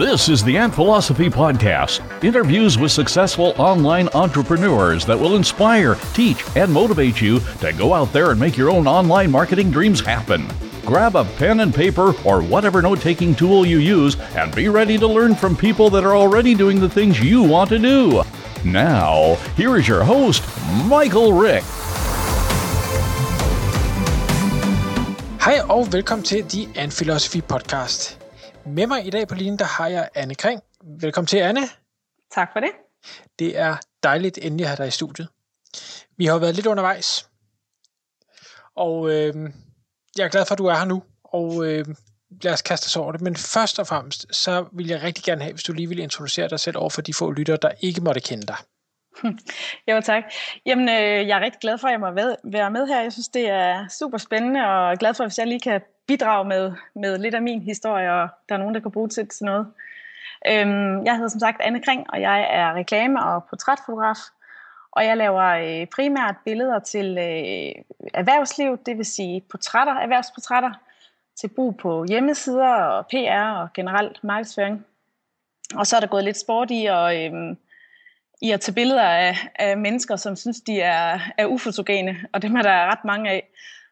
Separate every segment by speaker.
Speaker 1: This is the Ant Philosophy Podcast interviews with successful online entrepreneurs that will inspire, teach, and motivate you to go out there and make your own online marketing dreams happen. Grab a pen and paper or whatever note taking tool you use and be ready to learn from people that are already doing the things you want to do. Now, here is your host, Michael Rick.
Speaker 2: Hej og velkommen til The Ant Philosophy Podcast. Med mig i dag på linjen, der har jeg Anne Kring. Velkommen til, Anne.
Speaker 3: Tak for det.
Speaker 2: Det er dejligt endelig at have dig i studiet. Vi har været lidt undervejs, og øh, jeg er glad for, at du er her nu, og øh, lad os kaste os over det. Men først og fremmest, så vil jeg rigtig gerne have, hvis du lige vil introducere dig selv over for de få lyttere, der ikke måtte kende dig.
Speaker 3: Jo, tak. Jamen, øh, jeg er rigtig glad for, at jeg må være med her. Jeg synes, det er super spændende, og glad for, hvis jeg lige kan bidrage med, med lidt af min historie, og der er nogen, der kan bruge til til noget. Øhm, jeg hedder som sagt Anne Kring, og jeg er reklame- og portrætfotograf. Og jeg laver øh, primært billeder til øh, erhvervsliv, det vil sige portrætter, erhvervsportrætter, til brug på hjemmesider og PR og generelt markedsføring. Og så er der gået lidt sport i, og, øh, i at tage billeder af, af mennesker, som synes, de er, er ufotogene, og dem er der ret mange af.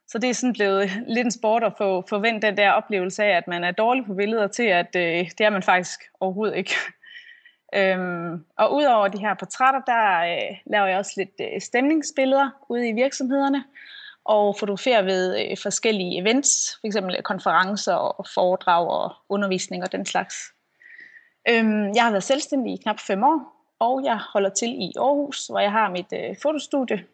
Speaker 3: Så det er sådan blevet lidt en sport at få forvent den der oplevelse af, at man er dårlig på billeder til, at øh, det er man faktisk overhovedet ikke. øhm, og udover de her portrætter, der øh, laver jeg også lidt øh, stemningsbilleder ude i virksomhederne, og fotograferer ved øh, forskellige events, f.eks. konferencer og foredrag og undervisning og den slags. Øhm, jeg har været selvstændig i knap fem år, og jeg holder til i Aarhus, hvor jeg har mit øh, fotostudie,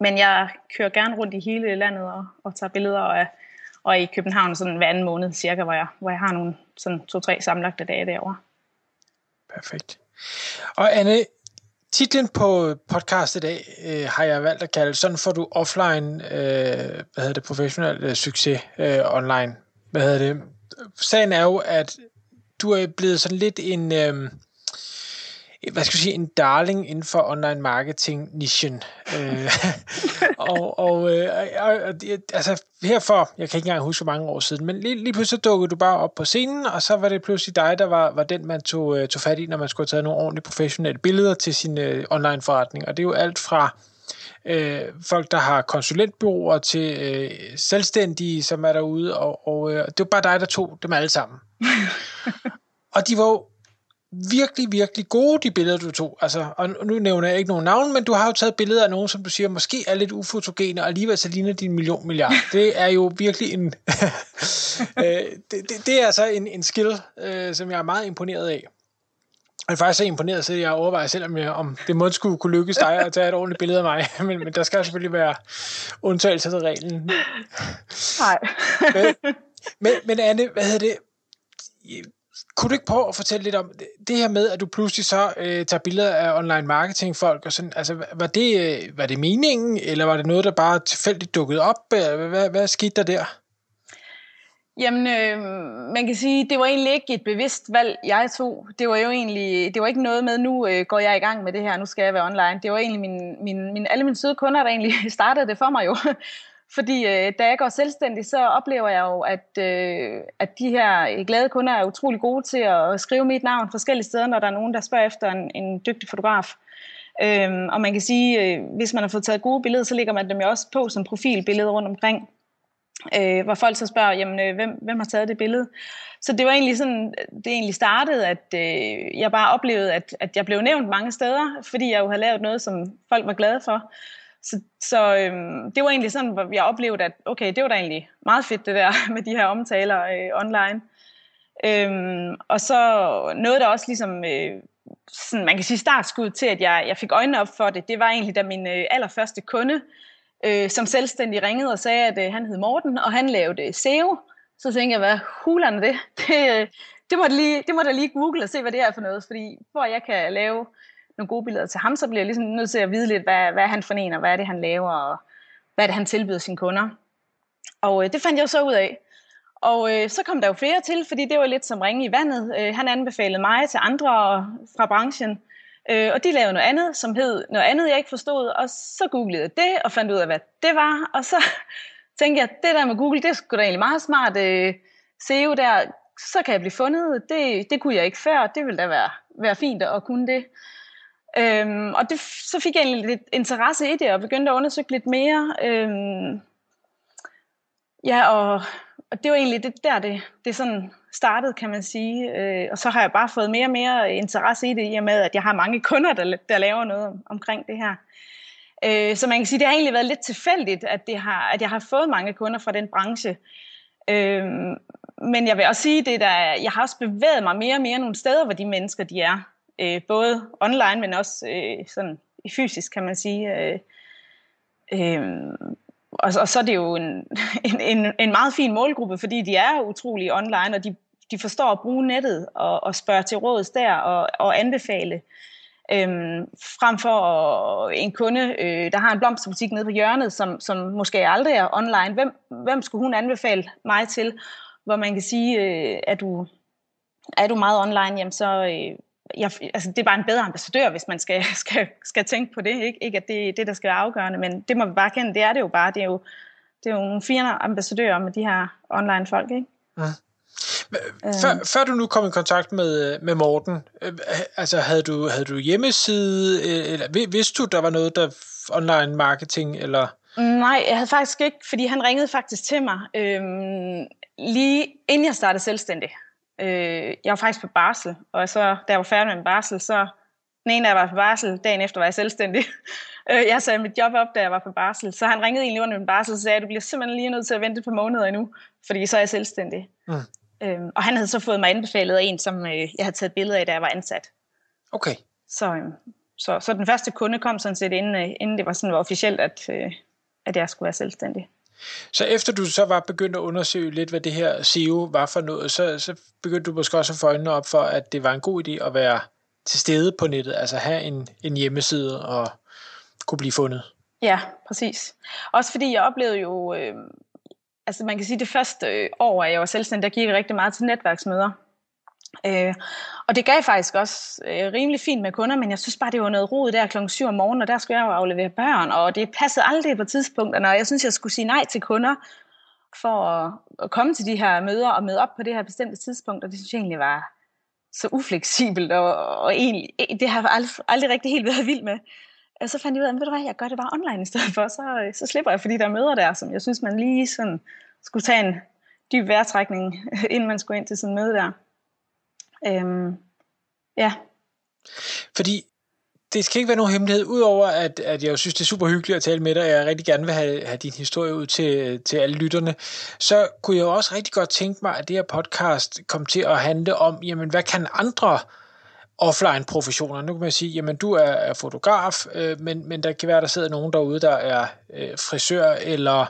Speaker 3: men jeg kører gerne rundt i hele landet og, og tager billeder og og i København sådan hver anden måned cirka, hvor jeg, hvor jeg har nogle sådan to-tre samlagte dage derovre.
Speaker 2: Perfekt. Og Anne, titlen på podcast i dag øh, har jeg valgt at kalde Sådan får du offline, øh, hvad hedder det, professionel øh, succes øh, online. Hvad hedder det? Sagen er jo, at du er blevet sådan lidt en... Øh, hvad skal jeg sige, en darling inden for online marketing nichen. øh, og, og, øh, og, og altså herfor, jeg kan ikke engang huske, hvor mange år siden, men lige, lige pludselig dukkede du bare op på scenen, og så var det pludselig dig, der var, var den, man tog, øh, tog fat i, når man skulle have taget nogle ordentlige professionelle billeder til sin øh, online forretning. Og det er jo alt fra øh, folk, der har konsulentbyråer til øh, selvstændige, som er derude, og, og øh, det var bare dig, der tog dem alle sammen. og de var jo virkelig, virkelig gode, de billeder, du tog. Altså, og nu nævner jeg ikke nogen navn, men du har jo taget billeder af nogen, som du siger, måske er lidt ufotogene, og alligevel så ligner din million milliard. Det er jo virkelig en... øh, det, det, det, er altså en, en skill, øh, som jeg er meget imponeret af. Jeg er faktisk så imponeret, så jeg overvejer selv, om, jeg, om det måtte skulle kunne lykkes dig at tage et ordentligt billede af mig. Men, men der skal selvfølgelig være undtagelse til reglen.
Speaker 3: Nej.
Speaker 2: men, men, men Anne, hvad hedder det? Kunne du ikke prøve at fortælle lidt om det her med, at du pludselig så øh, tager billeder af online marketing folk, og sådan, altså, var det, øh, var det meningen, eller var det noget, der bare tilfældigt dukkede op? Øh, hvad, hvad, hvad skete der der?
Speaker 3: Jamen, øh, man kan sige, det var egentlig ikke et bevidst valg, jeg tog. Det var jo egentlig, det var ikke noget med, nu øh, går jeg i gang med det her, nu skal jeg være online. Det var egentlig min, min, min, alle mine søde kunder, der egentlig startede det for mig jo. Fordi øh, da jeg går selvstændig, så oplever jeg jo, at, øh, at de her øh, glade kunder er utrolig gode til at skrive mit navn forskellige steder, når der er nogen, der spørger efter en, en dygtig fotograf. Øhm, og man kan sige, øh, hvis man har fået taget gode billeder, så lægger man dem jo også på som profilbillede rundt omkring. Øh, hvor folk så spørger, jamen, øh, hvem, hvem har taget det billede? Så det var egentlig sådan, øh, det egentlig startede, at øh, jeg bare oplevede, at, at jeg blev nævnt mange steder, fordi jeg jo havde lavet noget, som folk var glade for. Så, så øhm, det var egentlig sådan, hvor jeg oplevede, at okay, det var da egentlig meget fedt det der med de her omtaler øh, online. Øhm, og så noget, der også ligesom, øh, sådan, man kan sige startskud til, at jeg, jeg fik øjnene op for det, det var egentlig, da min øh, allerførste kunde, øh, som selvstændig ringede og sagde, at øh, han hed Morten, og han lavede øh, SEO. Så tænkte jeg, hvad hulerne er det? Det, øh, det, må lige, det må da lige google og se, hvad det er for noget, fordi hvor jeg kan lave nogle gode billeder til ham, så bliver jeg ligesom nødt til at vide lidt, hvad, hvad han for hvad er det, han laver, og hvad er det, han tilbyder sine kunder. Og øh, det fandt jeg jo så ud af. Og øh, så kom der jo flere til, fordi det var lidt som ringe i vandet. Øh, han anbefalede mig til andre fra branchen, øh, og de lavede noget andet, som hed noget andet, jeg ikke forstod, og så googlede jeg det, og fandt ud af, hvad det var, og så tænkte jeg, det der med Google, det skulle da egentlig meget smart. Øh, SEO der, så kan jeg blive fundet. Det, det kunne jeg ikke før. Det ville da være, være fint at kunne det. Øhm, og det, så fik jeg egentlig lidt interesse i det, og begyndte at undersøge lidt mere. Øhm, ja, og, og det var egentlig det der, det, det sådan startede, kan man sige. Øh, og så har jeg bare fået mere og mere interesse i det, i og med, at jeg har mange kunder, der, der laver noget omkring det her. Øh, så man kan sige, det har egentlig været lidt tilfældigt, at, det har, at jeg har fået mange kunder fra den branche. Øh, men jeg vil også sige, det der, jeg har også bevæget mig mere og mere nogle steder, hvor de mennesker de er. Øh, både online, men også øh, sådan fysisk, kan man sige. Øh, øh, og, og så er det jo en, en, en, en meget fin målgruppe, fordi de er utrolig online, og de, de forstår at bruge nettet og, og spørge til råds der og, og anbefale. Øhm, frem for en kunde, øh, der har en blomsterbutik nede på hjørnet, som, som måske aldrig er online. Hvem, hvem skulle hun anbefale mig til? Hvor man kan sige, øh, at du, er du meget online, jamen så, øh, jeg, altså det er bare en bedre ambassadør, hvis man skal, skal, skal tænke på det. Ikke, ikke at det er det, der skal være afgørende, men det må vi bare kende, det er det jo bare. Det er jo, det er jo nogle fine ambassadører med de her online folk, ikke? Mm.
Speaker 2: Før, øh. før du nu kom i kontakt med, med Morten, øh, altså havde du, havde du hjemmeside, øh, eller vidste du, der var noget, der online marketing, eller?
Speaker 3: Nej, jeg havde faktisk ikke, fordi han ringede faktisk til mig, øhm, lige inden jeg startede selvstændig. Øh, jeg var faktisk på barsel, og så da jeg var færdig med min barsel, så den ene, der var på barsel, dagen efter var jeg selvstændig. Øh, jeg sagde mit job op, da jeg var på barsel. Så han ringede egentlig under min barsel og sagde, at du bliver simpelthen lige nødt til at vente et par måneder endnu, fordi så er jeg selvstændig. Mm. Øhm, og han havde så fået mig anbefalet af en, som øh, jeg havde taget billeder af, da jeg var ansat.
Speaker 2: Okay.
Speaker 3: Så, øh, så, så den første kunde kom sådan set, inden, øh, inden det var sådan var officielt, at, øh, at jeg skulle være selvstændig.
Speaker 2: Så efter du så var begyndt at undersøge lidt, hvad det her SEO var for noget, så, så begyndte du måske også at få øjnene op for, at det var en god idé at være til stede på nettet, altså have en, en hjemmeside og kunne blive fundet.
Speaker 3: Ja, præcis. Også fordi jeg oplevede jo, øh, altså man kan sige, det første øh, år, at jeg var selvstændig, der gik rigtig meget til netværksmøder. Øh, og det gav faktisk også øh, rimelig fint med kunder, men jeg synes bare, det var noget rod der klokken 7 om morgenen, og der skulle jeg jo aflevere børn, og det passede aldrig på tidspunkterne, og jeg synes, jeg skulle sige nej til kunder for at, at komme til de her møder og møde op på det her bestemte tidspunkt, og det synes jeg egentlig var så ufleksibelt, og, og egentlig, e, det har jeg aldrig, aldrig rigtig helt været vild med. Og så fandt jeg ud af, ved du hvad, jeg gør det bare online i stedet for, så, så slipper jeg, fordi der er møder der, som jeg synes, man lige sådan skulle tage en dyb vejrtrækning, inden man skulle ind til sådan en møde der. Øhm, ja.
Speaker 2: Fordi det skal ikke være nogen hemmelighed, udover at, at jeg jo synes, det er super hyggeligt at tale med dig, og jeg rigtig gerne vil have, have din historie ud til, til alle lytterne, så kunne jeg jo også rigtig godt tænke mig, at det her podcast kom til at handle om, jamen hvad kan andre offline-professioner. Nu kan man sige, jamen du er, er fotograf, øh, men, men der kan være, der sidder nogen derude, der er øh, frisør eller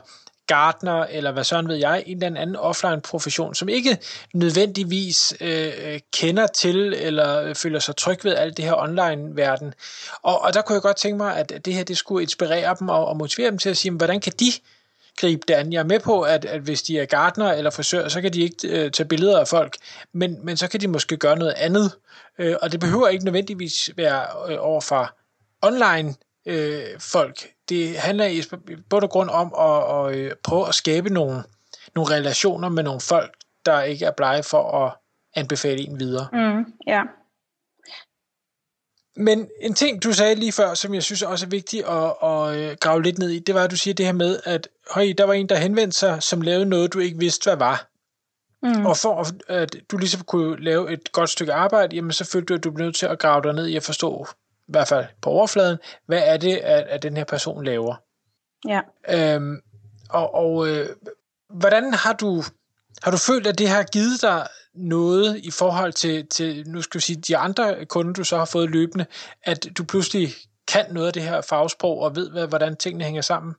Speaker 2: gartner, eller hvad sådan ved jeg, en eller anden offline-profession, som ikke nødvendigvis øh, kender til eller føler sig tryg ved alt det her online-verden. Og, og der kunne jeg godt tænke mig, at det her det skulle inspirere dem og, og motivere dem til at sige, hvordan kan de gribe det an. Jeg er med på, at, at hvis de er gartner eller frisør, så kan de ikke øh, tage billeder af folk, men, men så kan de måske gøre noget andet. Øh, og det behøver ikke nødvendigvis være øh, over for online øh, folk. Det handler i bund og grund om at, at, at øh, prøve at skabe nogle, nogle relationer med nogle folk, der ikke er blege for at anbefale en videre.
Speaker 3: Mm, ja.
Speaker 2: Men en ting, du sagde lige før, som jeg synes også er vigtigt at, at øh, grave lidt ned i, det var, at du siger det her med, at høj, der var en, der henvendte sig, som lavede noget, du ikke vidste, hvad var. Mm. Og for at du ligesom kunne lave et godt stykke arbejde, jamen så følte du, at du blev nødt til at grave dig ned i at forstå, i hvert fald på overfladen, hvad er det, at, at den her person laver.
Speaker 3: Ja.
Speaker 2: Øhm, og og øh, hvordan har du, har du følt, at det har givet dig noget i forhold til, til nu skal vi sige, de andre kunder, du så har fået løbende, at du pludselig kan noget af det her fagsprog og ved, hvad, hvordan tingene hænger sammen?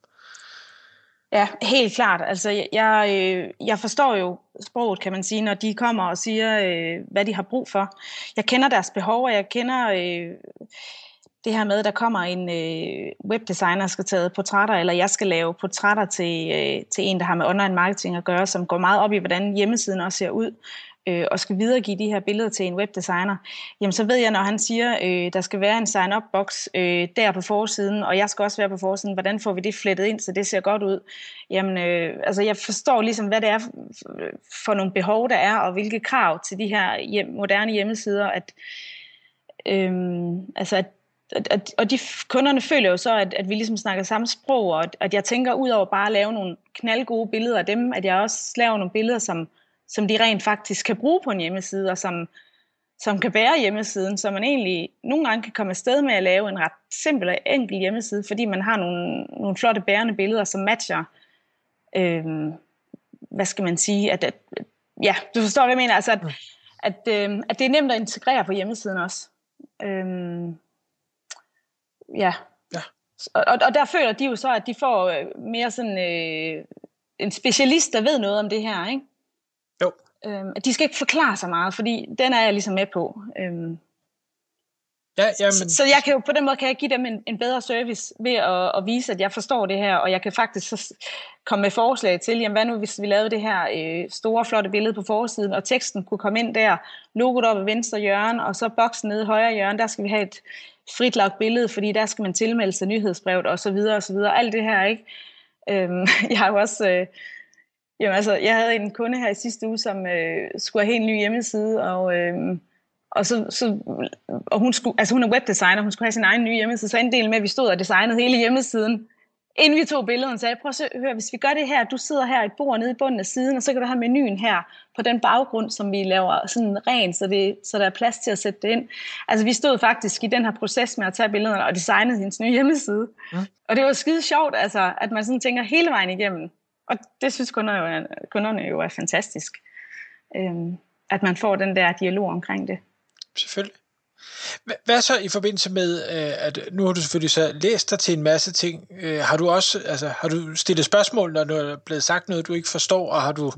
Speaker 3: Ja, helt klart. Altså, jeg, øh, jeg forstår jo sproget, kan man sige, når de kommer og siger, øh, hvad de har brug for. Jeg kender deres behov, og jeg kender øh, det her med, at der kommer en øh, webdesigner, skal tage portrætter, eller jeg skal lave portrætter til, øh, til en, der har med online marketing at gøre, som går meget op i, hvordan hjemmesiden også ser ud. øh, og skal videregive de her billeder til en webdesigner, jamen så ved jeg, når han siger, øh, der skal være en sign-up-boks øh, der på forsiden, og jeg skal også være på forsiden, hvordan får vi det flettet ind, så det ser godt ud? Jamen, øh, altså jeg forstår ligesom, hvad det er for nogle behov, der er, og hvilke krav til de her hjem, moderne hjemmesider, at, øh, altså at at, og de kunderne føler jo så, at, at vi ligesom snakker samme sprog, og at, at jeg tænker ud over bare at lave nogle knaldgode billeder af dem, at jeg også laver nogle billeder, som, som de rent faktisk kan bruge på en hjemmeside, og som, som kan bære hjemmesiden, så man egentlig nogle gange kan komme afsted med at lave en ret simpel og enkel hjemmeside, fordi man har nogle, nogle flotte bærende billeder, som matcher, øh, hvad skal man sige, at, at, ja, du forstår, hvad jeg mener, altså at, at, øh, at det er nemt at integrere på hjemmesiden også. Øh, ja. ja. Og, og der føler de jo så, at de får øh, mere sådan øh, en specialist, der ved noget om det her, ikke?
Speaker 2: Jo.
Speaker 3: Øhm, de skal ikke forklare så meget, fordi den er jeg ligesom med på. Øhm,
Speaker 2: Ja, jamen.
Speaker 3: Så, så jeg kan jo på den måde kan jeg give dem en, en bedre service ved at, at vise, at jeg forstår det her, og jeg kan faktisk så komme med forslag til, jamen hvad nu hvis vi lavede det her øh, store, flotte billede på forsiden, og teksten kunne komme ind der, logoet op i venstre hjørne, og så boksen nede i højre hjørne, der skal vi have et fritlagt billede, fordi der skal man tilmelde sig nyhedsbrevet, og så videre, og så videre. Alt det her, ikke? Øhm, jeg har jo også... Øh, jamen altså, jeg havde en kunde her i sidste uge, som øh, skulle have en helt ny hjemmeside, og... Øh, og så, så og hun, skulle, altså hun er webdesigner, hun skulle have sin egen nye hjemmeside, så en del med, at vi stod og designede hele hjemmesiden, inden vi tog billederne, sagde jeg, prøv at høre, hvis vi gør det her, du sidder her i bord nede i bunden af siden, og så kan du have menuen her på den baggrund, som vi laver sådan ren, så, det, så der er plads til at sætte det ind. Altså vi stod faktisk i den her proces med at tage billederne og designede hendes nye hjemmeside. Mm. Og det var skide sjovt, altså, at man sådan tænker hele vejen igennem. Og det synes kunderne jo, kunderne jo er fantastisk. Øhm, at man får den der dialog omkring det
Speaker 2: selvfølgelig. Hvad så i forbindelse med, øh, at nu har du selvfølgelig så læst dig til en masse ting. Øh, har du også altså, har du stillet spørgsmål, når du er blevet sagt noget, du ikke forstår, og har du,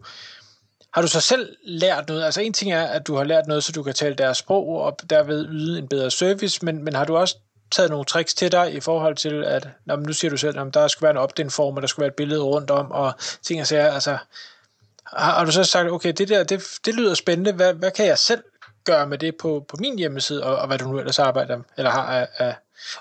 Speaker 2: har du så selv lært noget? Altså en ting er, at du har lært noget, så du kan tale deres sprog, og derved yde en bedre service, men, men har du også taget nogle tricks til dig i forhold til, at når, nu siger du selv, at der skal være en opt-in-form, og der skal være et billede rundt om, og ting og sager, altså har, har du så sagt, okay, det der, det, det lyder spændende, hvad, hvad kan jeg selv gøre med det på, på min hjemmeside, og, og hvad du nu ellers arbejder eller har af, af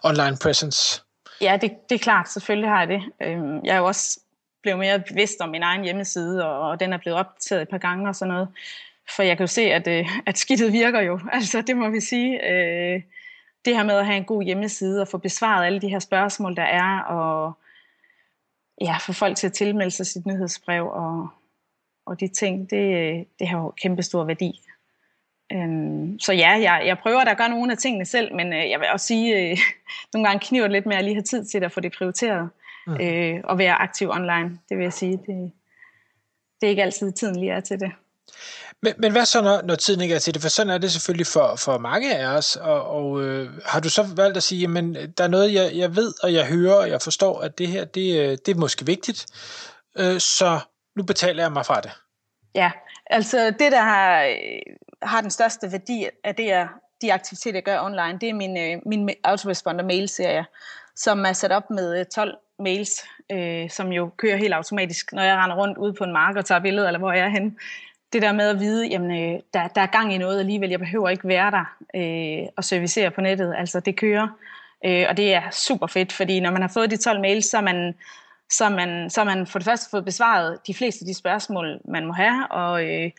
Speaker 2: online presence?
Speaker 3: Ja, det, det er klart. Selvfølgelig har jeg det. Øhm, jeg er jo også blevet mere bevidst om min egen hjemmeside, og, og den er blevet opdateret et par gange og sådan noget. For jeg kan jo se, at, øh, at skidtet virker jo. Altså, det må vi sige. Øh, det her med at have en god hjemmeside og få besvaret alle de her spørgsmål, der er, og ja, få folk til at tilmelde sig sit nyhedsbrev og, og de ting, det, øh, det har jo kæmpe stor værdi. Øhm, så ja, jeg, jeg prøver at gøre nogle af tingene selv, men øh, jeg vil også sige, øh, nogle gange kniver det lidt med at lige have tid til at få det prioriteret, mm. øh, og være aktiv online, det vil jeg sige. Det, det er ikke altid tiden lige er til det.
Speaker 2: Men, men hvad så, når, når tiden ikke er til det? For sådan er det selvfølgelig for, for mange af os, og, og øh, har du så valgt at sige, jamen, der er noget, jeg, jeg ved, og jeg hører, og jeg forstår, at det her, det, øh, det er måske vigtigt, øh, så nu betaler jeg mig fra det.
Speaker 3: Ja, altså det, der har har den største værdi af det, jeg, de aktiviteter, jeg gør online, det er min, øh, min autoresponder mail-serie, som er sat op med øh, 12 mails, øh, som jo kører helt automatisk, når jeg render rundt ude på en mark og tager billeder, eller hvor jeg er henne. Det der med at vide, jamen, øh, der, der er gang i noget alligevel, jeg behøver ikke være der øh, og servicere på nettet, altså det kører. Øh, og det er super fedt, fordi når man har fået de 12 mails, så er man, så man, så man for det første fået besvaret de fleste af de spørgsmål, man må have, og, øh,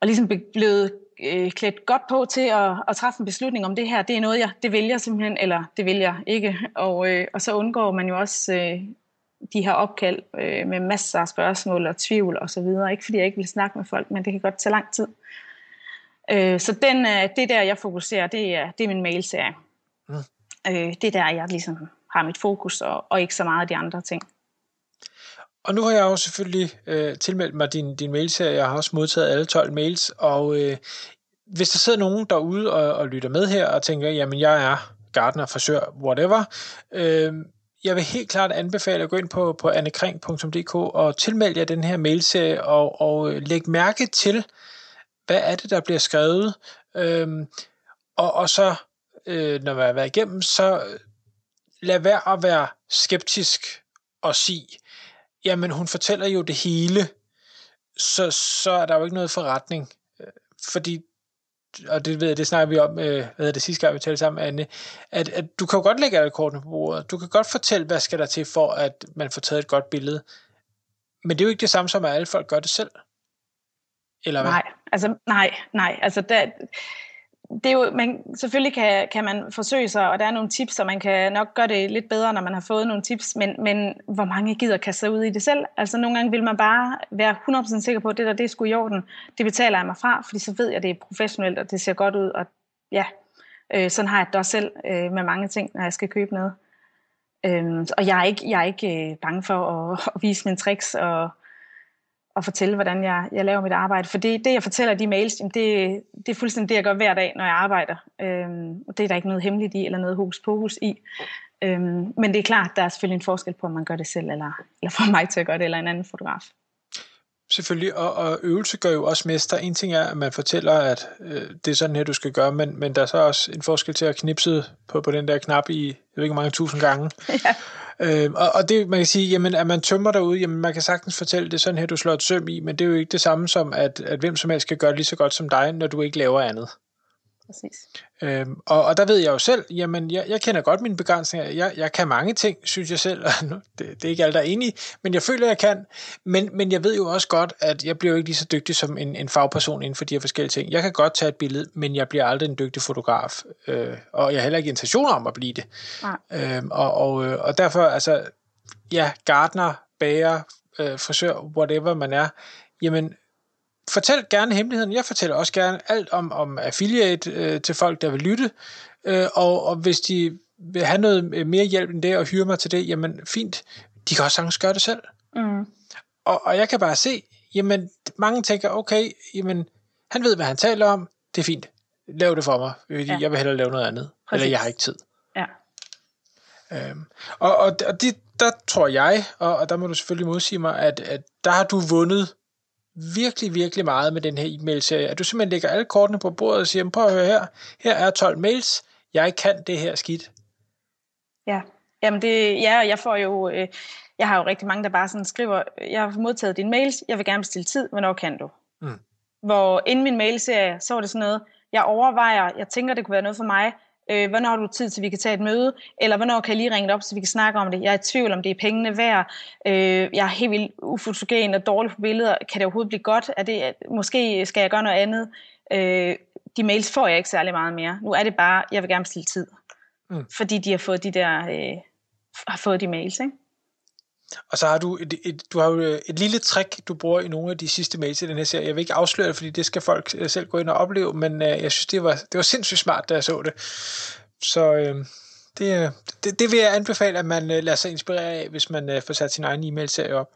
Speaker 3: og ligesom blevet øh, klædt godt på til at, at træffe en beslutning om det her, det er noget, jeg det vælger simpelthen, eller det vælger jeg ikke. Og, øh, og så undgår man jo også øh, de her opkald øh, med masser af spørgsmål og tvivl og så videre. Ikke fordi jeg ikke vil snakke med folk, men det kan godt tage lang tid. Øh, så den, øh, det der, jeg fokuserer, det er, det er min mailserie. Mm. Øh, det er der, jeg ligesom har mit fokus, og, og ikke så meget af de andre ting.
Speaker 2: Og nu har jeg jo selvfølgelig øh, tilmeldt mig din, din mailserie. Jeg har også modtaget alle 12 mails, og øh, hvis der sidder nogen derude og, og lytter med her og tænker, jamen jeg er gardener, frisør, whatever, øh, jeg vil helt klart anbefale at gå ind på, på annekring.dk og tilmelde jer den her mailserie og, og øh, lægge mærke til, hvad er det, der bliver skrevet. Øh, og, og så, øh, når man har været igennem, så lad være at være skeptisk og sige, jamen hun fortæller jo det hele, så, så er der jo ikke noget forretning. Øh, fordi og det ved jeg, det snakker vi om, øh, hvad er det sidste gang, vi talte sammen, Anne, at, at du kan jo godt lægge alle kortene på bordet. Du kan godt fortælle, hvad skal der til for, at man får taget et godt billede. Men det er jo ikke det samme som, at alle folk gør det selv.
Speaker 3: Eller hvad? Nej, altså nej, nej. Altså der, det er jo, man, selvfølgelig kan, kan man forsøge sig, og der er nogle tips, og man kan nok gøre det lidt bedre, når man har fået nogle tips, men, men hvor mange gider kaste sig ud i det selv? Altså nogle gange vil man bare være 100% sikker på, at det der, det er sgu i orden. Det betaler jeg mig fra, fordi så ved jeg, at det er professionelt, og det ser godt ud, og ja, øh, sådan har jeg det også selv øh, med mange ting, når jeg skal købe noget. Øh, og jeg er ikke, jeg er ikke øh, bange for at, at vise mine tricks, og at fortælle, hvordan jeg, jeg laver mit arbejde. For det, det jeg fortæller i de mails, det, det er fuldstændig det, jeg gør hver dag, når jeg arbejder. Øhm, og det er der ikke noget hemmeligt i, eller noget hokus pokus i. Øhm, men det er klart, der er selvfølgelig en forskel på, om man gør det selv, eller, eller får mig til at gøre det, eller en anden fotograf.
Speaker 2: Selvfølgelig, og, og øvelse gør jo også mester. En ting er, at man fortæller, at øh, det er sådan her, du skal gøre, men, men der er så også en forskel til at knipse på, på den der knap i, jeg ved ikke, mange tusind gange. ja. Øh, og, og det, man kan sige, jamen, at man tømmer derude, jamen, man kan sagtens fortælle, det er sådan her, du slår et søm i, men det er jo ikke det samme som, at, at hvem som helst skal gøre det lige så godt som dig, når du ikke laver andet
Speaker 3: præcis.
Speaker 2: Øhm, og, og der ved jeg jo selv, jamen jeg, jeg kender godt mine begrænsninger. Jeg, jeg kan mange ting, synes jeg selv. det, det er ikke alle, der er enige, men jeg føler, jeg kan. Men, men jeg ved jo også godt, at jeg bliver jo ikke lige så dygtig som en, en fagperson inden for de her forskellige ting. Jeg kan godt tage et billede, men jeg bliver aldrig en dygtig fotograf. Øh, og jeg har heller ikke intentioner om at blive det. Nej. Øhm, og, og, øh, og derfor, altså, ja, gardner, bager, øh, frisør, whatever man er, jamen fortæl gerne hemmeligheden. Jeg fortæller også gerne alt om, om affiliate øh, til folk, der vil lytte. Øh, og, og hvis de vil have noget mere hjælp end det og hyre mig til det, jamen fint. De kan også sagtens gøre det selv. Mm. Og, og jeg kan bare se, jamen mange tænker, okay, jamen han ved, hvad han taler om. Det er fint. Lav det for mig, fordi ja. jeg vil hellere lave noget andet. Præcis. Eller jeg har ikke tid.
Speaker 3: Ja.
Speaker 2: Øhm, og og, og det, der tror jeg, og, og der må du selvfølgelig modsige mig, at, at der har du vundet virkelig, virkelig meget med den her e-mail-serie, at du simpelthen lægger alle kortene på bordet og siger, prøv at høre her, her er 12 mails, jeg kan det her skidt.
Speaker 3: Ja, jamen det, ja, jeg får jo, øh, jeg har jo rigtig mange, der bare sådan skriver, jeg har modtaget dine mails, jeg vil gerne bestille tid, hvornår kan du? Mm. Hvor inden min mail-serie, så var det sådan noget, jeg overvejer, jeg tænker, det kunne være noget for mig, øh, hvornår har du tid til, vi kan tage et møde, eller hvornår kan jeg lige ringe op, så vi kan snakke om det. Jeg er i tvivl, om det er pengene værd. Øh, jeg er helt vildt ufotogen og dårlig på billeder. Kan det overhovedet blive godt? Er det, måske skal jeg gøre noget andet. Øh, de mails får jeg ikke særlig meget mere. Nu er det bare, jeg vil gerne bestille tid. Mm. Fordi de har fået de der, øh, har fået de mails, ikke?
Speaker 2: Og så har du et, et, du har jo øh, et lille trick, du bruger i nogle af de sidste mails i den her serie. Jeg vil ikke afsløre det, fordi det skal folk øh, selv gå ind og opleve, men øh, jeg synes, det var, det var sindssygt smart, da jeg så det. Så øh, det, øh, det, det vil jeg anbefale, at man øh, lader sig inspirere af, hvis man øh, får sat sin egen e-mail-serie op.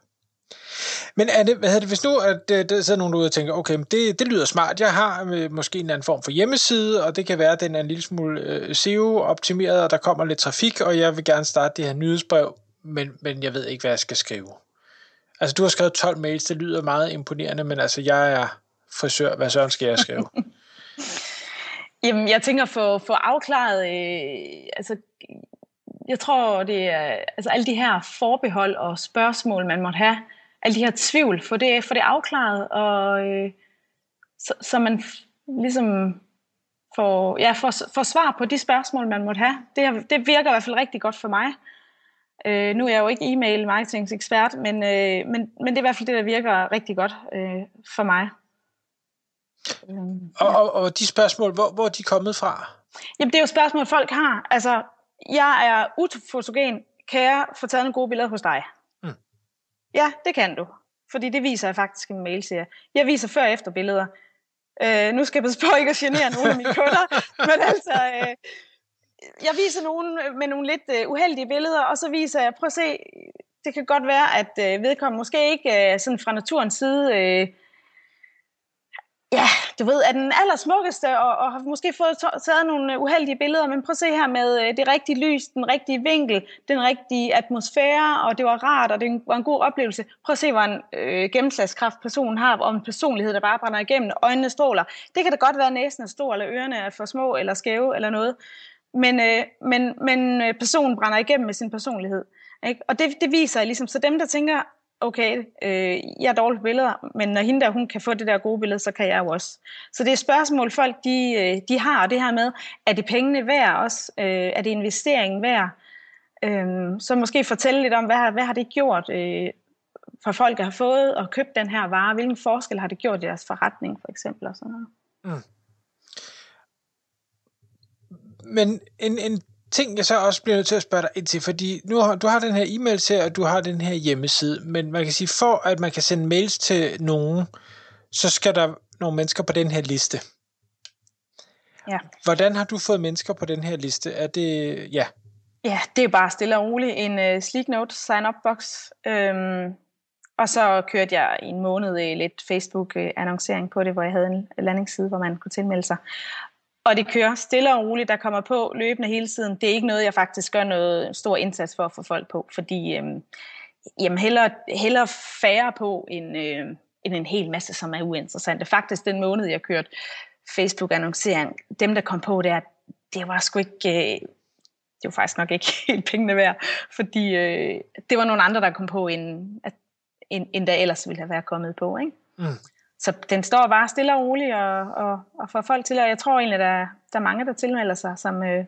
Speaker 2: Men er det, hvad hedder det, hvis nu at, uh, der sidder nogen derude og tænker, okay, det, det lyder smart, jeg har måske en anden form for hjemmeside, og det kan være, at den er en lille smule SEO-optimeret, og der kommer lidt trafik, og jeg vil gerne starte det her nyhedsbrev men, men jeg ved ikke, hvad jeg skal skrive. Altså, du har skrevet 12 mails, det lyder meget imponerende, men altså, jeg er frisør, hvad så skal jeg skrive?
Speaker 3: Jamen, jeg tænker for, for afklaret, øh, altså, jeg tror, det er altså, alle de her forbehold og spørgsmål, man måtte have, alle de her tvivl, for det, for det afklaret, og øh, så, så man ligesom får, ja, får, får svar på de spørgsmål, man måtte have. Det, det virker i hvert fald rigtig godt for mig. Øh, nu er jeg jo ikke e-mail marketingsekspert, men, øh, men, men det er i hvert fald det, der virker rigtig godt øh, for mig.
Speaker 2: Og, og, og de spørgsmål, hvor, hvor er de kommet fra?
Speaker 3: Jamen, det er jo spørgsmål, folk har. Altså, jeg er ufotogen. Kan jeg få taget nogle gode billeder hos dig? Mm. Ja, det kan du. Fordi det viser jeg faktisk i min mail, siger jeg. viser før og efter billeder. Øh, nu skal jeg passe på ikke at genere nogle af mine kunder, men altså, øh, jeg viser nogen øh, med nogle lidt øh, uheldige billeder, og så viser jeg, prøv at se, det kan godt være, at uh, vedkommende måske ikke sådan fra naturens side, Øh, ja, du ved, er den allersmukkeste, og, og har måske fået taget nogle uheldige billeder, men prøv at se her med det rigtige lys, den rigtige vinkel, den rigtige atmosfære, og det var rart, og det var en god oplevelse. Prøv at se, hvor en øh, gennemslagskraft personen har, og en personlighed, der bare brænder igennem, øjnene stråler. Det kan da godt være, at næsen er stor, eller ørerne er for små, eller skæve, eller noget men, øh, men, men øh, personen brænder igennem med sin personlighed. Ikke? Og det, det viser ligesom, så dem der tænker, okay, øh, jeg er dårlig på billeder, men når hende der, hun kan få det der gode billede, så kan jeg jo også. Så det er et spørgsmål, folk de, øh, de har, og det her med, er det pengene værd også? Øh, er det investeringen værd? Øh, så måske fortælle lidt om, hvad hvad har det gjort øh, for folk, der har fået og købt den her vare? Hvilken forskel har det gjort i deres forretning, for eksempel? Og sådan noget. Mm.
Speaker 2: Men en, en ting, jeg så også bliver nødt til at spørge dig ind til, fordi nu har, du har den her e-mail til, og du har den her hjemmeside, men man kan sige, for at man kan sende mails til nogen, så skal der nogle mennesker på den her liste.
Speaker 3: Ja.
Speaker 2: Hvordan har du fået mennesker på den her liste? Er det, ja.
Speaker 3: Ja, det er bare stille og roligt. En uh, sleek note sign-up box. Øhm, og så kørte jeg i en måned uh, lidt Facebook-annoncering på det, hvor jeg havde en landingsside, hvor man kunne tilmelde sig. Og det kører stille og roligt, der kommer på løbende hele tiden. Det er ikke noget, jeg faktisk gør noget stor indsats for at få folk på, fordi øhm, jamen hellere, hellere færre på, end, øh, end en hel masse, som er uinteressante. Faktisk den måned, jeg kørte Facebook-annoncering, dem, der kom på der, det var sgu ikke... Øh, det var faktisk nok ikke helt pengene værd, fordi øh, det var nogle andre, der kom på, end, at, end, end der ellers ville have været kommet på. Ikke? Mm så den står bare stille og roligt og, og, og får folk til, og jeg tror egentlig, der, der er mange, der tilmelder sig, som, øh,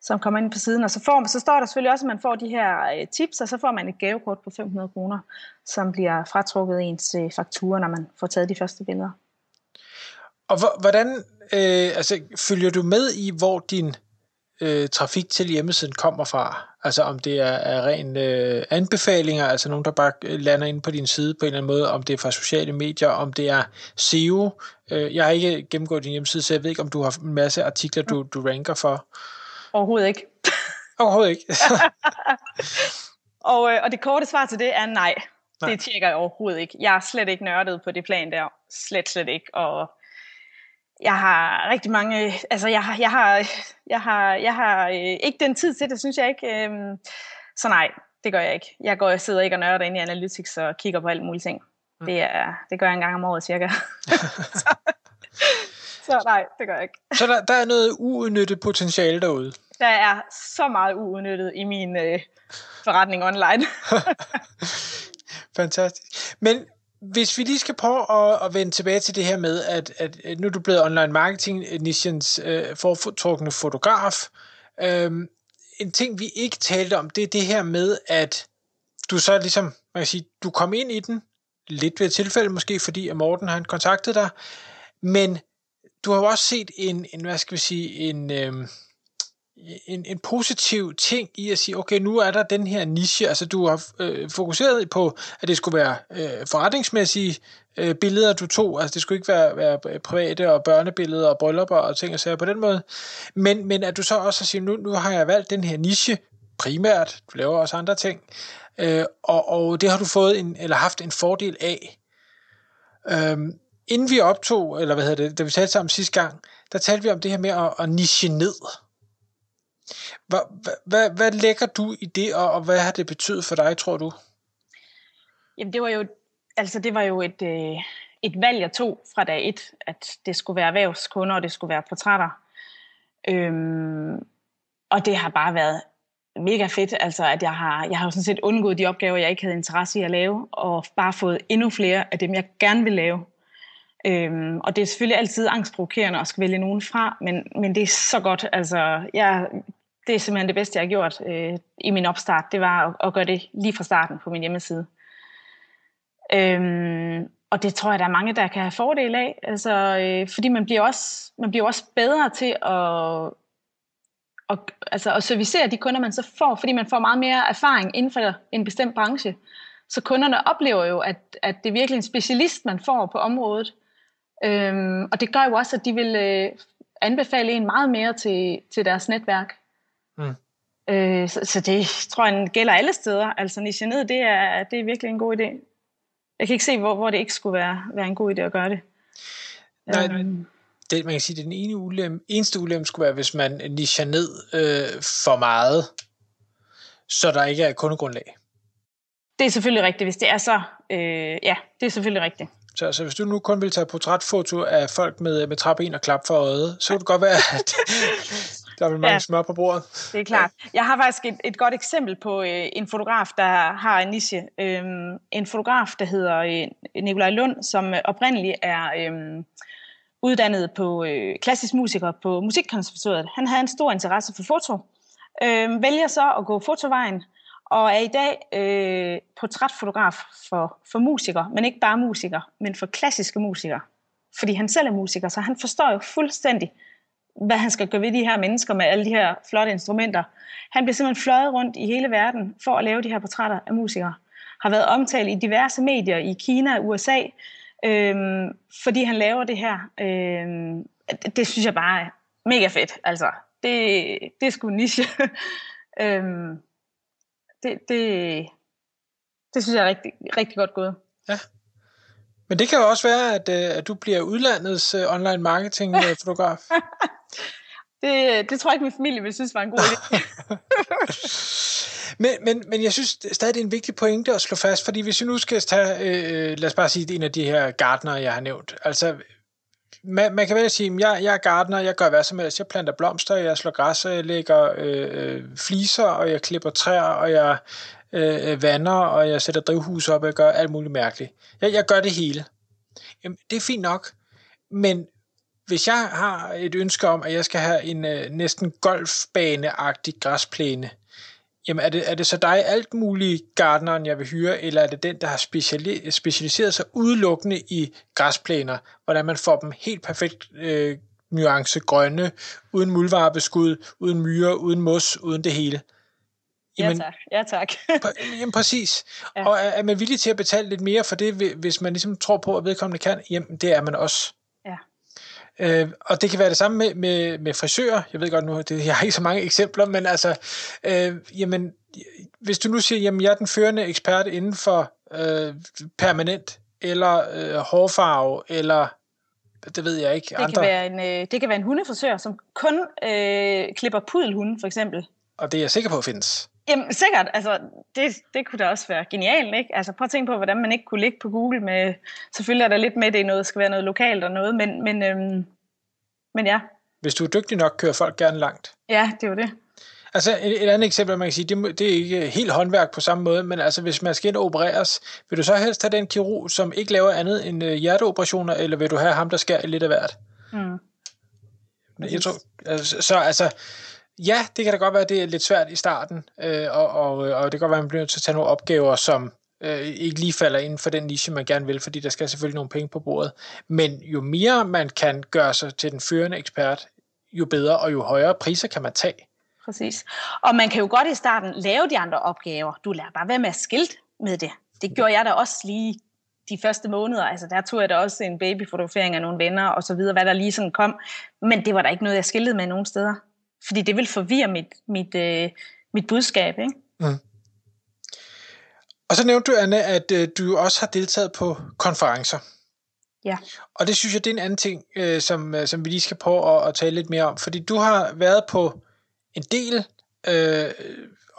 Speaker 3: som kommer ind på siden. Og så, får, så står der selvfølgelig også, at man får de her øh, tips, og så får man et gavekort på 500 kroner, som bliver fratrukket ens øh, faktura, når man får taget de første billeder.
Speaker 2: Og hvordan øh, altså, følger du med i, hvor din øh, trafik til hjemmesiden kommer fra? Altså om det er, er ren øh, anbefalinger, altså nogen, der bare øh, lander ind på din side på en eller anden måde, om det er fra sociale medier, om det er SEO. Øh, jeg har ikke gennemgået din hjemmeside, så jeg ved ikke, om du har en masse artikler, du, du ranker for.
Speaker 3: Overhovedet ikke.
Speaker 2: Overhovedet ikke.
Speaker 3: og, øh, og det korte svar til det er nej. nej. Det tjekker jeg overhovedet ikke. Jeg er slet ikke nørdet på det plan der. Slet, slet ikke. Og jeg har rigtig mange, altså jeg har, jeg har, jeg har, jeg har øh, ikke den tid til det, synes jeg ikke. Øhm, så nej, det gør jeg ikke. Jeg går, jeg sidder ikke og nørder ind i Analytics og kigger på alt muligt ting. Mm. Det, er, det gør jeg en gang om året cirka. så, så nej, det gør jeg ikke.
Speaker 2: Så der, der er noget uudnyttet potentiale derude?
Speaker 3: Der er så meget uudnyttet i min øh, forretning online.
Speaker 2: Fantastisk. Men hvis vi lige skal prøve at, at vende tilbage til det her med, at, at nu er du blevet online marketing øh, nichens øh, foretrukne fotograf. Øhm, en ting, vi ikke talte om, det er det her med, at du så ligesom, man kan sige, du kom ind i den, lidt ved et tilfælde måske, fordi at Morten har kontaktet dig, men du har jo også set en, en hvad skal vi sige, en, øh, en, en positiv ting i at sige, okay, nu er der den her niche, altså du har øh, fokuseret på, at det skulle være øh, forretningsmæssige øh, billeder, du tog, altså det skulle ikke være, være øh, private og børnebilleder og bryllupper og ting og sager på den måde, men, men at du så også siger, nu, nu har jeg valgt den her niche primært, du laver også andre ting, øh, og, og det har du fået en, eller haft en fordel af. Øh, inden vi optog, eller hvad hedder det, da vi talte sammen sidste gang, der talte vi om det her med at, at niche ned. Hvad, hvad, hvad lægger du i det, og, og hvad har det betydet for dig, tror du?
Speaker 3: Jamen det var jo, altså det var jo et, øh, et valg, jeg tog fra dag et, at det skulle være erhvervskunder, og det skulle være portrætter. Øhm, og det har bare været mega fedt, altså at jeg har, jeg har jo sådan set undgået de opgaver, jeg ikke havde interesse i at lave, og bare fået endnu flere af dem, jeg gerne vil lave. Øhm, og det er selvfølgelig altid angstprovokerende at skal vælge nogen fra, men, men det er så godt. Altså, jeg, det er simpelthen det bedste, jeg har gjort øh, i min opstart. Det var at, at gøre det lige fra starten på min hjemmeside. Øhm, og det tror jeg, der er mange, der kan have fordel af. Altså, øh, fordi man bliver, også, man bliver også bedre til at, at, altså at servicere de kunder, man så får, fordi man får meget mere erfaring inden for en bestemt branche. Så kunderne oplever jo, at, at det er virkelig en specialist, man får på området. Øhm, og det gør jo også, at de vil øh, anbefale en meget mere til, til deres netværk. Mm. Øh, så, så det tror jeg gælder alle steder. Altså niche ned, det er, det er virkelig en god idé. Jeg kan ikke se, hvor, hvor det ikke skulle være, være en god idé at gøre det.
Speaker 2: Nej, øhm. det, man kan sige, at den ene ulem, eneste ulempe skulle være, hvis man nicher ned øh, for meget, så der ikke er kundegrundlag.
Speaker 3: Det er selvfølgelig rigtigt, hvis det er så. Øh, ja, det er selvfølgelig rigtigt.
Speaker 2: Så altså, hvis du nu kun vil tage portrætfoto af folk med, med trappein og klap for øjet, så kan det godt være, at Der er vel mange ja, smør på bordet.
Speaker 3: Det er klart. Jeg har faktisk et, et godt eksempel på øh, en fotograf, der har en niche. Øhm, en fotograf, der hedder øh, Nikolaj Lund, som oprindeligt er øh, uddannet på øh, klassisk musiker på Musikkonservatoriet. Han havde en stor interesse for foto. Øh, vælger så at gå fotovejen, og er i dag øh, portrætfotograf for, for musikere, men ikke bare musikere, men for klassiske musikere. Fordi han selv er musiker, så han forstår jo fuldstændig, hvad han skal gøre ved de her mennesker med alle de her flotte instrumenter. Han bliver simpelthen fløjet rundt i hele verden for at lave de her portrætter af musikere. Har været omtalt i diverse medier i Kina og USA, øh, fordi han laver det her. Øh, det, det synes jeg bare er mega fedt. Altså, det, det er sgu en niche. øhm, det, det, det synes jeg er rigtig, rigtig godt gået.
Speaker 2: Ja. Men det kan jo også være, at, øh, at du bliver udlandets uh, online marketing fotograf.
Speaker 3: det, det tror jeg ikke, min familie vil synes var en god idé.
Speaker 2: men, men, men jeg synes stadig, det er en vigtig pointe at slå fast, fordi hvis vi nu skal tage, øh, lad os bare sige, en af de her gardner, jeg har nævnt. Altså, man, man kan vel sige, at jeg, jeg er gardener, jeg gør hvad som helst. Jeg planter blomster, jeg slår græs, jeg lægger øh, øh, fliser, og jeg klipper træer, og jeg øh, øh vander, og jeg sætter drivhus op, og jeg gør alt muligt mærkeligt. Jeg, jeg gør det hele. Jamen, det er fint nok, men hvis jeg har et ønske om, at jeg skal have en øh, næsten golfbaneagtig græsplæne, jamen er det, er det så dig alt muligt gardneren, jeg vil hyre, eller er det den, der har speciali- specialiseret sig udelukkende i græsplæner, hvordan man får dem helt perfekt øh, nuance grønne, uden muldvarebeskud, uden myrer, uden mos, uden det hele?
Speaker 3: Jamen, ja tak. Ja, tak.
Speaker 2: jamen præcis. Ja. Og er, er man villig til at betale lidt mere for det, hvis man ligesom tror på, at vedkommende kan? Jamen, det er man også. Øh, og det kan være det samme med, med, med frisører. Jeg ved godt nu, det, jeg har ikke så mange eksempler, men altså, øh, jamen, hvis du nu siger, jamen jeg er den førende ekspert inden for øh, permanent, eller øh, hårfarve, eller det ved jeg ikke.
Speaker 3: Det, andre. Kan være en, øh, det kan være en hundefrisør, som kun øh, klipper pudelhunde, for eksempel.
Speaker 2: Og det er jeg sikker på findes.
Speaker 3: Jamen sikkert, altså det, det kunne da også være genialt, ikke? Altså prøv at tænke på, hvordan man ikke kunne ligge på Google med, selvfølgelig er der lidt med, det noget, skal være noget lokalt og noget, men, men, øhm, men ja.
Speaker 2: Hvis du er dygtig nok, kører folk gerne langt.
Speaker 3: Ja, det er jo det.
Speaker 2: Altså et, et andet eksempel, man kan sige, det, det er ikke helt håndværk på samme måde, men altså hvis man skal ind og opereres, vil du så helst have den kirurg, som ikke laver andet end øh, hjerteoperationer, eller vil du have ham, der skærer lidt af hvert? Mm. Jeg tror, altså, så altså, ja, det kan da godt være, at det er lidt svært i starten, øh, og, og, øh, og det kan godt være, at man bliver nødt til at tage nogle opgaver, som øh, ikke lige falder inden for den niche, man gerne vil, fordi der skal selvfølgelig nogle penge på bordet. Men jo mere man kan gøre sig til den førende ekspert, jo bedre og jo højere priser kan man tage.
Speaker 3: Præcis. Og man kan jo godt i starten lave de andre opgaver. Du lærer bare være med at skilt med det. Det gjorde jeg da også lige de første måneder. Altså der tog jeg da også en babyfotografering af nogle venner og så videre, hvad der lige sådan kom. Men det var der ikke noget, jeg skiltede med nogen steder. Fordi det vil forvirre mit, mit, øh, mit budskab. Ikke? Mm.
Speaker 2: Og så nævnte du, Anne, at øh, du også har deltaget på konferencer.
Speaker 3: Ja.
Speaker 2: Og det synes jeg, det er en anden ting, øh, som, øh, som vi lige skal prøve at, at tale lidt mere om. Fordi du har været på en del øh,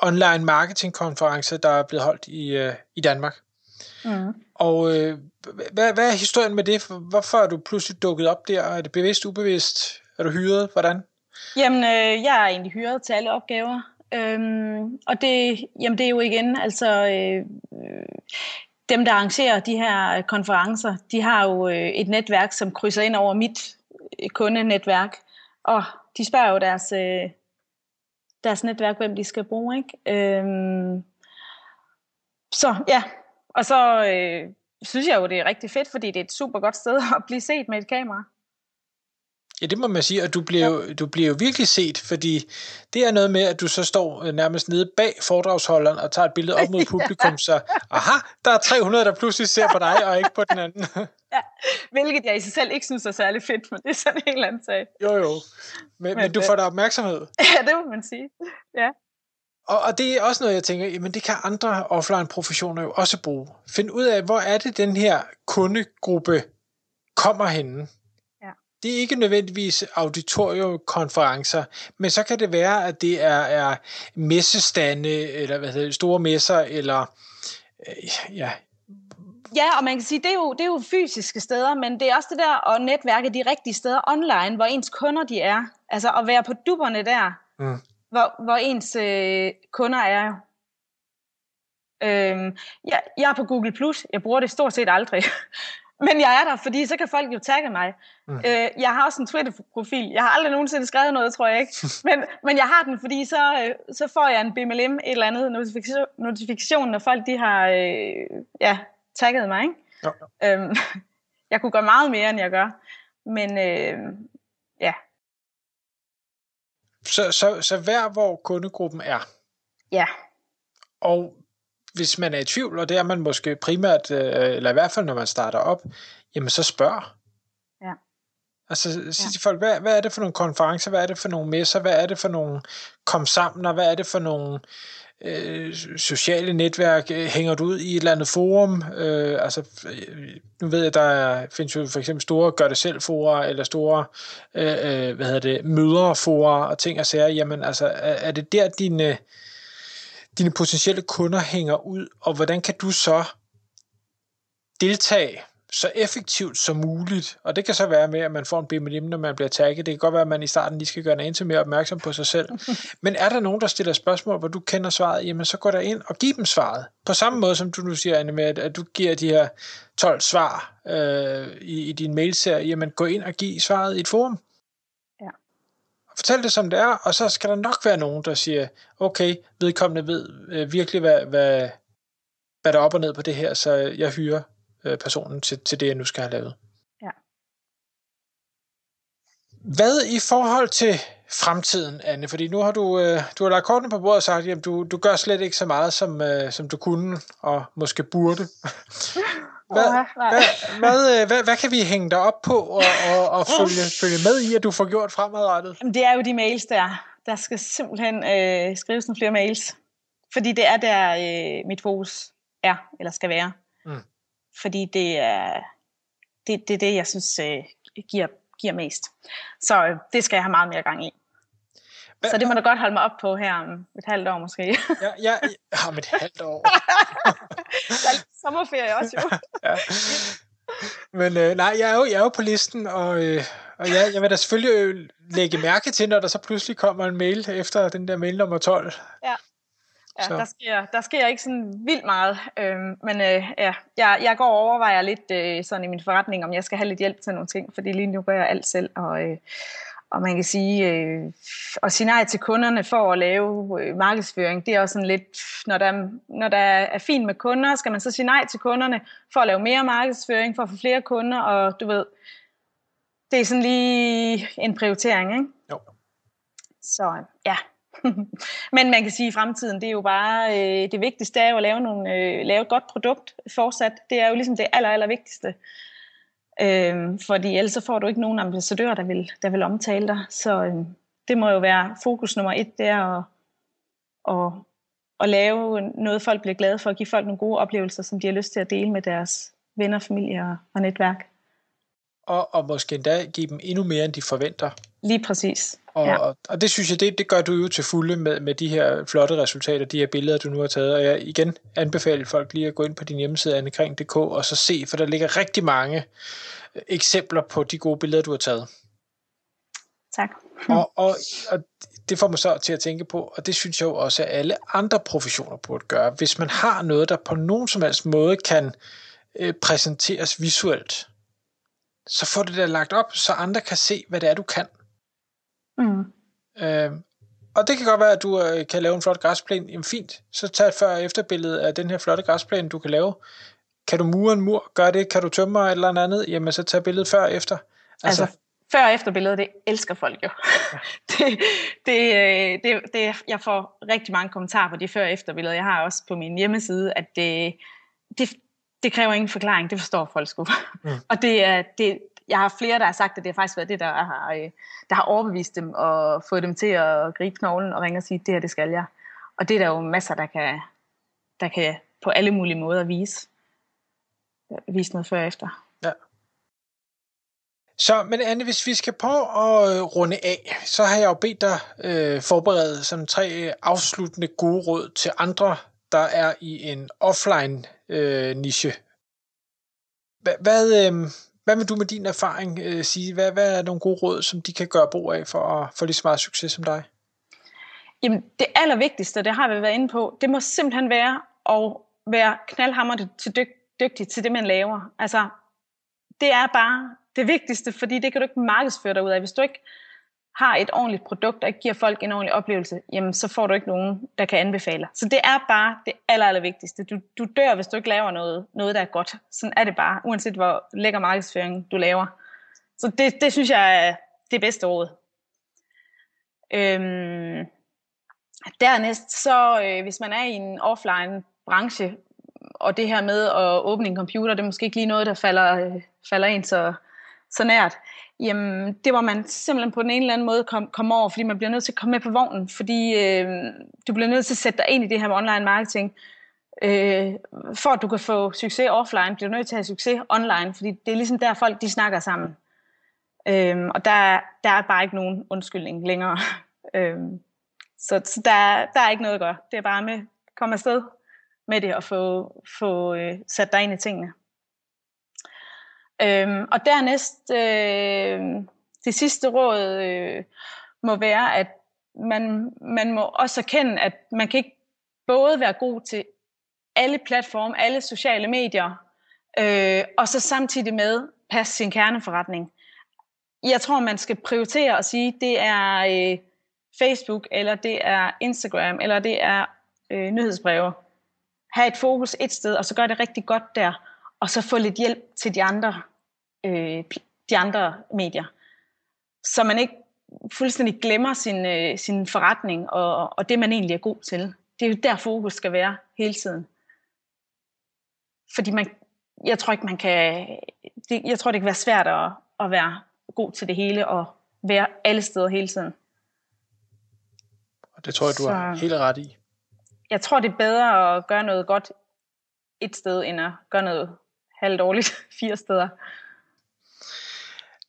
Speaker 2: online marketingkonferencer, der er blevet holdt i, øh, i Danmark. Mm. Og øh, hvad, hvad er historien med det? Hvorfor er du pludselig dukket op der? Er det bevidst, ubevidst? Er du hyret? Hvordan?
Speaker 3: Jamen, øh, jeg er egentlig hyret til alle opgaver. Øhm, og det, jamen, det er jo igen, altså øh, øh dem, der arrangerer de her konferencer, de har jo øh, et netværk, som krydser ind over mit øh, kundenetværk. Og de spørger jo deres, øh, deres netværk, hvem de skal bruge. Ikke? Øhm, så ja, og så øh, synes jeg jo, det er rigtig fedt, fordi det er et super godt sted at blive set med et kamera.
Speaker 2: Ja, det må man sige, og du bliver, ja. du bliver jo virkelig set, fordi det er noget med, at du så står øh, nærmest nede bag foredragsholderen og tager et billede op mod publikum, så aha, der er 300, der pludselig ser på dig, og ikke på den anden.
Speaker 3: ja, hvilket jeg i sig selv ikke synes er særlig fedt, men det er sådan en helt anden sag.
Speaker 2: Jo, jo. Men, men, men du får da opmærksomhed.
Speaker 3: Ja, det må man sige. Ja.
Speaker 2: Og, og det er også noget, jeg tænker, jamen det kan andre offline-professioner jo også bruge. Find ud af, hvor er det, den her kundegruppe kommer henne det er ikke nødvendigvis auditoriekonferencer, men så kan det være, at det er, er messestande, eller hvad hedder det, store messer, eller øh, ja,
Speaker 3: Ja, og man kan sige, det er, jo, det er jo fysiske steder, men det er også det der at netværke de rigtige steder online, hvor ens kunder de er. Altså at være på dupperne der, mm. hvor, hvor ens øh, kunder er. Øhm, jeg, jeg er på Google+, Plus. jeg bruger det stort set aldrig. Men jeg er der, fordi så kan folk jo tagge mig. Mm. Øh, jeg har også en Twitter-profil. Jeg har aldrig nogensinde skrevet noget, tror jeg ikke. Men, men jeg har den, fordi så, øh, så får jeg en BMLM, et eller andet notifikation, notifikation når folk de har øh, ja, tagget mig. Ikke? Ja. Øhm, jeg kunne gøre meget mere, end jeg gør. Men øh, ja.
Speaker 2: Så, så, så hver hvor kundegruppen er?
Speaker 3: Ja. Og
Speaker 2: hvis man er i tvivl, og det er man måske primært, øh, eller i hvert fald når man starter op, jamen så spørg.
Speaker 3: Ja.
Speaker 2: Altså sig ja. til folk, hvad, hvad er det for nogle konferencer, hvad er det for nogle messer, hvad er det for nogle kom sammen, og hvad er det for nogle øh, sociale netværk, hænger du ud i et eller andet forum, øh, altså nu ved jeg, der er, findes jo for eksempel store gør det selv fora, eller store øh, øh hvad hedder det, møderfora og ting og sager, jamen altså er, er det der dine dine potentielle kunder hænger ud, og hvordan kan du så deltage så effektivt som muligt. Og det kan så være med, at man får en BMLM, når man bliver tagget. Det kan godt være, at man i starten lige skal gøre en til mere opmærksom på sig selv. Men er der nogen, der stiller spørgsmål, hvor du kender svaret, jamen så gå der ind og giv dem svaret. På samme måde, som du nu siger, Anne, med, at du giver de her 12 svar øh, i, i din mailserie, jamen gå ind og giv svaret i et forum. Fortæl det som det er, og så skal der nok være nogen, der siger, okay, vedkommende ved øh, virkelig, hvad, hvad, hvad der er op og ned på det her, så jeg hyrer øh, personen til, til det, jeg nu skal have lavet.
Speaker 3: Ja.
Speaker 2: Hvad i forhold til fremtiden, Anne? Fordi nu har du, øh, du har lagt kortene på bordet og sagt, at du, du gør slet ikke så meget, som, øh, som du kunne, og måske burde. Hvad, hvad, hvad, øh, hvad, hvad kan vi hænge dig op på og, og, og følge, følge med i, at du får gjort fremadrettet?
Speaker 3: Jamen, det er jo de mails der. Der skal simpelthen øh, skrives nogle flere mails. Fordi det er der, øh, mit fokus er, eller skal være. Mm. Fordi det er det, det, det jeg synes øh, giver, giver mest. Så øh, det skal jeg have meget mere gang i. Hva, så det må du godt holde mig op på her om et halvt år måske.
Speaker 2: ja, ja, ja om et halvt år.
Speaker 3: der sommerferie også jo. ja.
Speaker 2: Men øh, nej, jeg er, jo, jeg er jo på listen, og, øh, og ja, jeg vil da selvfølgelig øh, lægge mærke til, når der så pludselig kommer en mail efter den der mail nummer 12.
Speaker 3: Ja. Ja, der sker, der sker ikke sådan vildt meget, øhm, men øh, ja, jeg, jeg går og overvejer lidt øh, sådan i min forretning, om jeg skal have lidt hjælp til nogle ting, fordi lige nu gør jeg alt selv, og, øh, og man kan sige, øh, at sige nej til kunderne for at lave øh, markedsføring, det er også sådan lidt, når der, når der er fint med kunder, skal man så sige nej til kunderne for at lave mere markedsføring, for at få flere kunder, og du ved, det er sådan lige en prioritering, ikke?
Speaker 2: Jo.
Speaker 3: Så ja. Men man kan sige, at i fremtiden, det er jo bare, øh, det vigtigste er jo at lave, nogle, øh, lave et godt produkt fortsat. Det er jo ligesom det aller, aller vigtigste. Øh, fordi ellers så får du ikke nogen ambassadør, der vil, der vil omtale dig. Så øh, det må jo være fokus nummer et, det er at, at, at lave noget, folk bliver glade for, at give folk nogle gode oplevelser, som de har lyst til at dele med deres venner, familie og netværk.
Speaker 2: Og, og måske endda give dem endnu mere, end de forventer.
Speaker 3: Lige præcis.
Speaker 2: Og, ja. og, og det synes jeg, det, det gør du jo til fulde med, med de her flotte resultater, de her billeder, du nu har taget. Og jeg igen anbefaler folk lige at gå ind på din hjemmeside, annekring.dk, og så se, for der ligger rigtig mange øh, eksempler på de gode billeder, du har taget.
Speaker 3: Tak.
Speaker 2: Og, og, og det får mig så til at tænke på, og det synes jeg jo også, at alle andre professioner burde gøre. Hvis man har noget, der på nogen som helst måde kan øh, præsenteres visuelt, så får det der lagt op, så andre kan se, hvad det er, du kan.
Speaker 3: Mm.
Speaker 2: Øh, og det kan godt være, at du øh, kan lave en flot græsplæne. Jamen fint, så tag et før- og efterbillede af den her flotte græsplæne, du kan lave. Kan du mure en mur? Gør det. Kan du tømme eller andet? Jamen så tag billedet før og efter.
Speaker 3: Altså, altså før og efterbilledet, det elsker folk jo. Ja. det, det, øh, det, det, jeg får rigtig mange kommentarer på de før og efterbilleder. Jeg har også på min hjemmeside, at det, det, det kræver ingen forklaring. Det forstår folk sgu. Mm. og det er, det, jeg har flere, der har sagt, at det har faktisk været det, der har, øh, der har overbevist dem og fået dem til at gribe knoglen og ringe og sige, det her, det skal jeg. Og det er der jo masser, der kan, der kan på alle mulige måder vise, vise noget før og efter.
Speaker 2: Ja. Så, men Anne, hvis vi skal på at øh, runde af, så har jeg jo bedt dig øh, forberede sådan tre afsluttende gode råd til andre, der er i en offline øh, niche Hvad, hvad, øh, hvad vil du med din erfaring øh, sige? Hvad, hvad er nogle gode råd, som de kan gøre brug af for at få lige så meget succes som dig?
Speaker 3: Jamen, det allervigtigste, det har vi været inde på, det må simpelthen være at være knaldhammerende til dyg- dygtig til det, man laver. Altså, det er bare det vigtigste, fordi det kan du ikke markedsføre dig ud af. Hvis du ikke har et ordentligt produkt, og ikke giver folk en ordentlig oplevelse, jamen så får du ikke nogen, der kan anbefale. Så det er bare det aller, aller vigtigste. Du, du dør, hvis du ikke laver noget, noget, der er godt. Sådan er det bare, uanset hvor lækker markedsføring du laver. Så det, det synes jeg er det bedste råd. Øhm, dernæst, så øh, hvis man er i en offline branche, og det her med at åbne en computer, det er måske ikke lige noget, der falder, øh, falder ind så, så nært, jamen det var man simpelthen på den ene eller anden måde komme kom over, fordi man bliver nødt til at komme med på vognen, fordi øh, du bliver nødt til at sætte dig ind i det her med online marketing. Øh, for at du kan få succes offline, bliver du nødt til at have succes online, fordi det er ligesom der folk de snakker sammen. Øh, og der, der er bare ikke nogen undskyldning længere. øh, så så der, der er ikke noget at gøre. Det er bare med komme afsted med det og få, få øh, sat dig ind i tingene. Øhm, og dernæst, øh, det sidste råd øh, må være, at man, man må også erkende, at man kan ikke både være god til alle platforme, alle sociale medier, øh, og så samtidig med passe sin kerneforretning. Jeg tror, man skal prioritere og sige, det er øh, Facebook, eller det er Instagram, eller det er øh, nyhedsbreve. Ha' et fokus et sted, og så gør det rigtig godt der, og så få lidt hjælp til de andre øh, de andre medier. Så man ikke fuldstændig glemmer sin, øh, sin forretning og, og det, man egentlig er god til. Det er jo der, fokus skal være hele tiden. Fordi man, jeg tror ikke, man kan, det, jeg tror, det kan være svært at, at være god til det hele og være alle steder hele tiden.
Speaker 2: Og det tror jeg, du har helt ret i.
Speaker 3: Jeg tror, det er bedre at gøre noget godt et sted, end at gøre noget halvdårligt fire steder.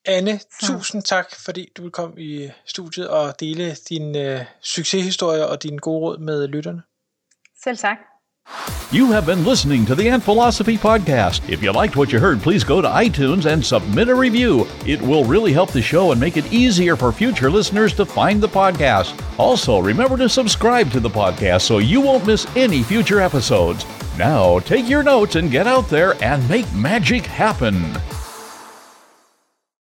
Speaker 2: Anne, så. tusind tak, fordi du vil komme i studiet og dele din uh, succeshistorie og dine gode råd med lytterne.
Speaker 3: Selv tak.
Speaker 1: You have been listening to the Ant Philosophy Podcast. If you liked what you heard, please go to iTunes and submit a review. It will really help the show and make it easier for future listeners to find the podcast. Also, remember to subscribe to the podcast so you won't miss any future episodes. Now, take your notes and get out there and make magic happen.